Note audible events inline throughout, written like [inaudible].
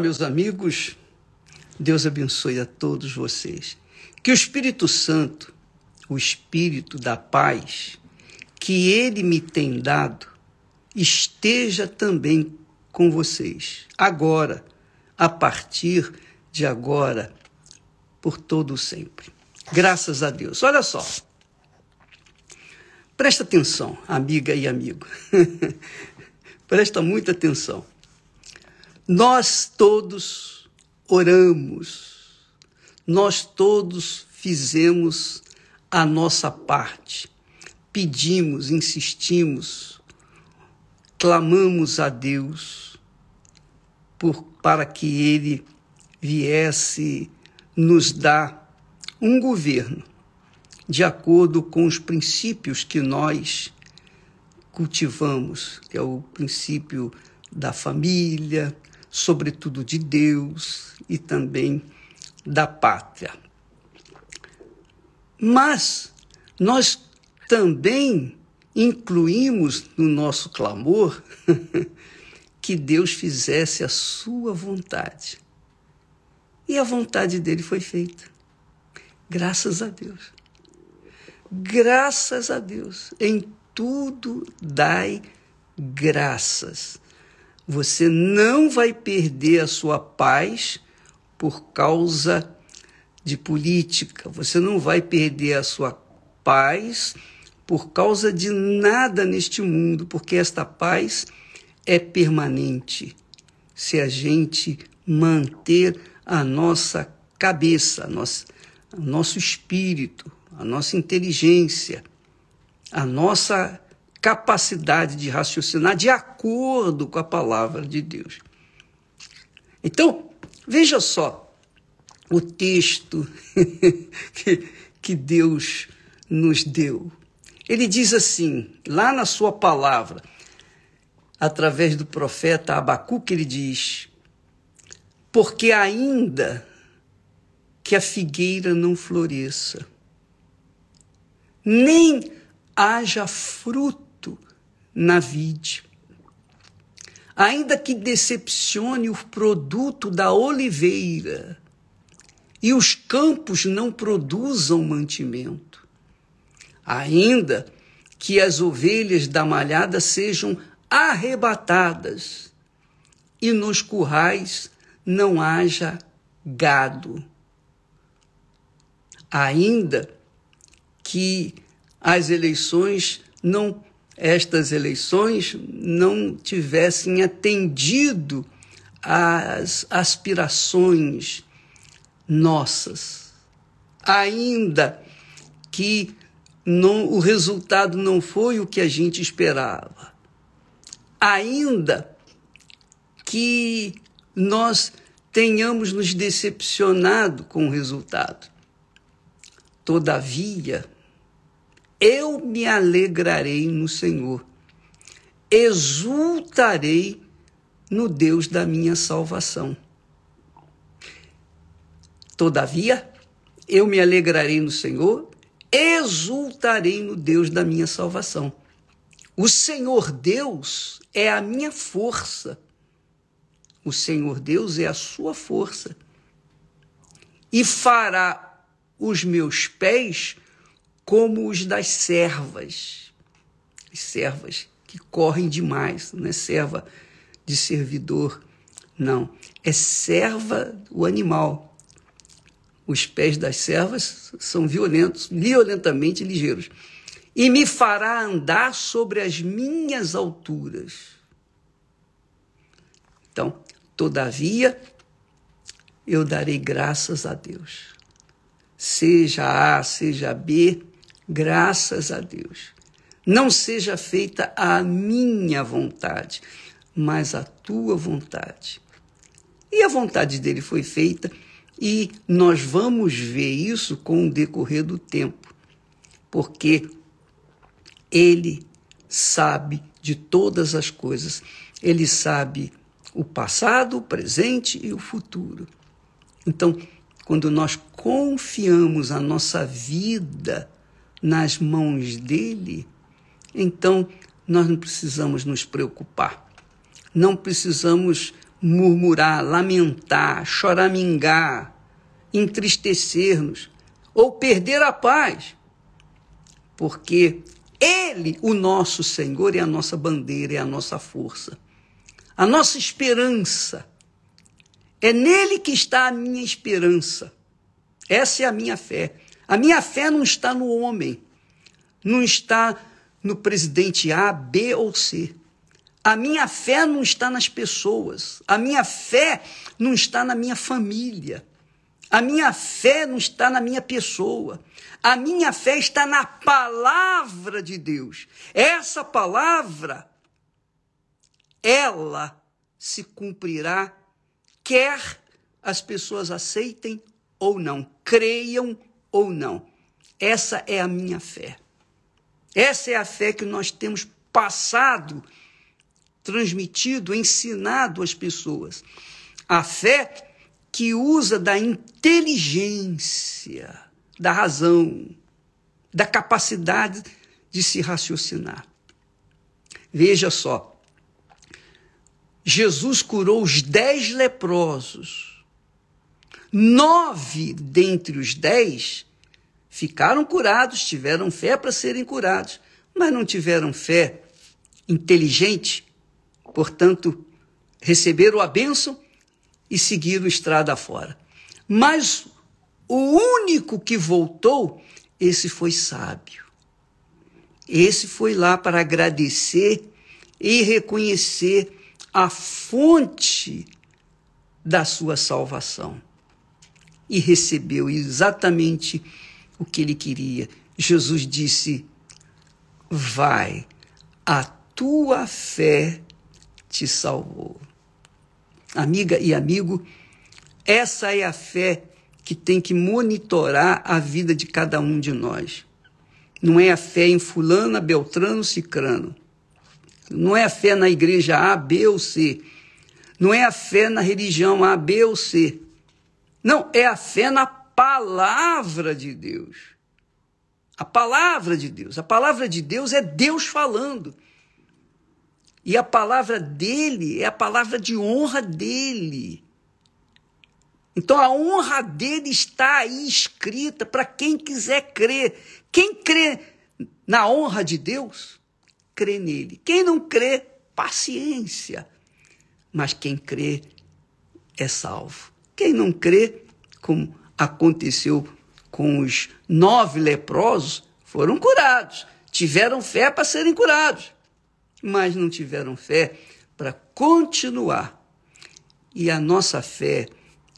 Meus amigos, Deus abençoe a todos vocês. Que o Espírito Santo, o Espírito da paz, que ele me tem dado, esteja também com vocês, agora, a partir de agora, por todo o sempre. Graças a Deus. Olha só. Presta atenção, amiga e amigo. [laughs] Presta muita atenção. Nós todos oramos, nós todos fizemos a nossa parte, pedimos, insistimos, clamamos a Deus por, para que Ele viesse nos dar um governo de acordo com os princípios que nós cultivamos, que é o princípio da família, sobretudo de Deus e também da pátria. Mas nós também incluímos no nosso clamor [laughs] que Deus fizesse a sua vontade. E a vontade dele foi feita. Graças a Deus. Graças a Deus. Em tudo dai graças. Você não vai perder a sua paz por causa de política. Você não vai perder a sua paz por causa de nada neste mundo, porque esta paz é permanente. Se a gente manter a nossa cabeça, a nossa, nosso espírito, a nossa inteligência, a nossa capacidade de raciocinar de acordo com a palavra de Deus. Então, veja só o texto [laughs] que, que Deus nos deu. Ele diz assim, lá na sua palavra, através do profeta Abacuque, ele diz: porque ainda que a figueira não floresça, nem haja fruto na vide, ainda que decepcione o produto da oliveira e os campos não produzam mantimento, ainda que as ovelhas da malhada sejam arrebatadas e nos currais não haja gado. Ainda que as eleições não estas eleições não tivessem atendido às aspirações nossas. Ainda que não, o resultado não foi o que a gente esperava. Ainda que nós tenhamos nos decepcionado com o resultado. Todavia, eu me alegrarei no Senhor, exultarei no Deus da minha salvação. Todavia, eu me alegrarei no Senhor, exultarei no Deus da minha salvação. O Senhor Deus é a minha força o Senhor Deus é a sua força. E fará os meus pés como os das servas. As servas que correm demais, não é serva de servidor, não. É serva o animal. Os pés das servas são violentos, violentamente ligeiros. E me fará andar sobre as minhas alturas. Então, Todavia, eu darei graças a Deus. Seja A, seja B, graças a Deus. Não seja feita a minha vontade, mas a tua vontade. E a vontade dele foi feita, e nós vamos ver isso com o decorrer do tempo, porque ele sabe de todas as coisas, ele sabe o passado, o presente e o futuro. Então, quando nós confiamos a nossa vida nas mãos dele, então nós não precisamos nos preocupar, não precisamos murmurar, lamentar, choramingar, entristecer-nos ou perder a paz, porque Ele, o nosso Senhor, é a nossa bandeira, é a nossa força, a nossa esperança. É nele que está a minha esperança. Essa é a minha fé. A minha fé não está no homem, não está no presidente A, B ou C. A minha fé não está nas pessoas. A minha fé não está na minha família. A minha fé não está na minha pessoa. A minha fé está na palavra de Deus. Essa palavra, ela se cumprirá, quer as pessoas aceitem ou não, creiam ou não. Essa é a minha fé. Essa é a fé que nós temos passado, transmitido, ensinado às pessoas. A fé que usa da inteligência, da razão, da capacidade de se raciocinar. Veja só, Jesus curou os dez leprosos. Nove dentre os dez ficaram curados, tiveram fé para serem curados, mas não tiveram fé inteligente, portanto, receberam a bênção e seguiram estrada fora. Mas o único que voltou, esse foi sábio. Esse foi lá para agradecer e reconhecer a fonte da sua salvação. E recebeu exatamente o que ele queria. Jesus disse: Vai, a tua fé te salvou. Amiga e amigo, essa é a fé que tem que monitorar a vida de cada um de nós. Não é a fé em fulana, beltrano, cicrano. Não é a fé na igreja A, B ou C. Não é a fé na religião A, B ou C. Não, é a fé na palavra de Deus. A palavra de Deus. A palavra de Deus é Deus falando. E a palavra dele é a palavra de honra dele. Então a honra dele está aí escrita para quem quiser crer. Quem crê na honra de Deus, crê nele. Quem não crê, paciência. Mas quem crê é salvo. Quem não crê, como aconteceu com os nove leprosos, foram curados, tiveram fé para serem curados, mas não tiveram fé para continuar. E a nossa fé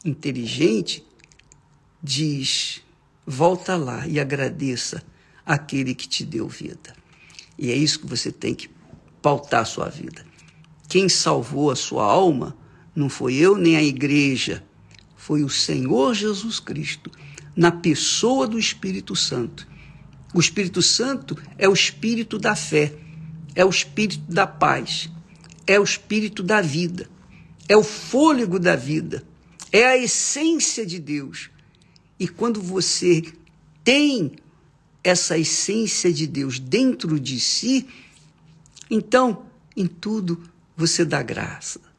inteligente diz: volta lá e agradeça aquele que te deu vida. E é isso que você tem que pautar a sua vida. Quem salvou a sua alma não foi eu nem a igreja, foi o Senhor Jesus Cristo, na pessoa do Espírito Santo. O Espírito Santo é o espírito da fé, é o espírito da paz, é o espírito da vida, é o fôlego da vida, é a essência de Deus. E quando você tem essa essência de Deus dentro de si, então em tudo você dá graça.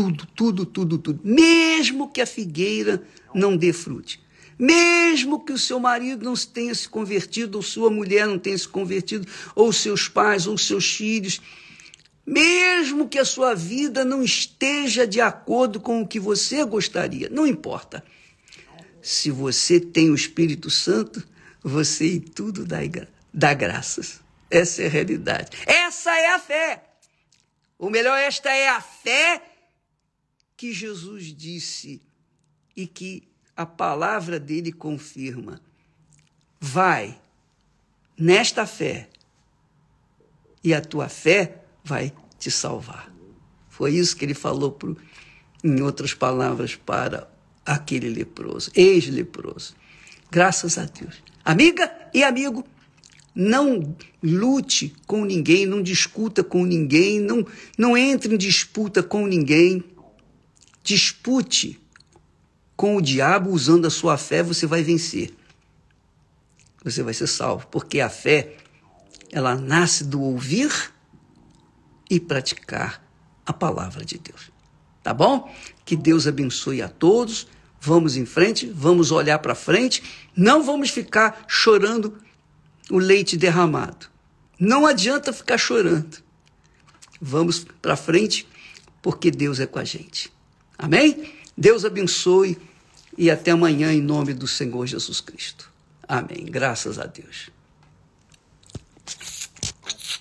Tudo, tudo, tudo, tudo. Mesmo que a figueira não dê fruto. Mesmo que o seu marido não tenha se convertido, ou sua mulher não tenha se convertido, ou seus pais, ou seus filhos, mesmo que a sua vida não esteja de acordo com o que você gostaria, não importa. Se você tem o Espírito Santo, você em tudo dá, dá graças. Essa é a realidade. Essa é a fé. Ou melhor, esta é a fé que Jesus disse e que a palavra dele confirma. Vai nesta fé e a tua fé vai te salvar. Foi isso que ele falou, pro, em outras palavras, para aquele leproso, ex-leproso. Graças a Deus. Amiga e amigo, não lute com ninguém, não discuta com ninguém, não, não entre em disputa com ninguém. Dispute com o diabo usando a sua fé, você vai vencer. Você vai ser salvo, porque a fé ela nasce do ouvir e praticar a palavra de Deus. Tá bom? Que Deus abençoe a todos. Vamos em frente, vamos olhar para frente, não vamos ficar chorando o leite derramado. Não adianta ficar chorando. Vamos para frente, porque Deus é com a gente. Amém? Deus abençoe e até amanhã em nome do Senhor Jesus Cristo. Amém. Graças a Deus.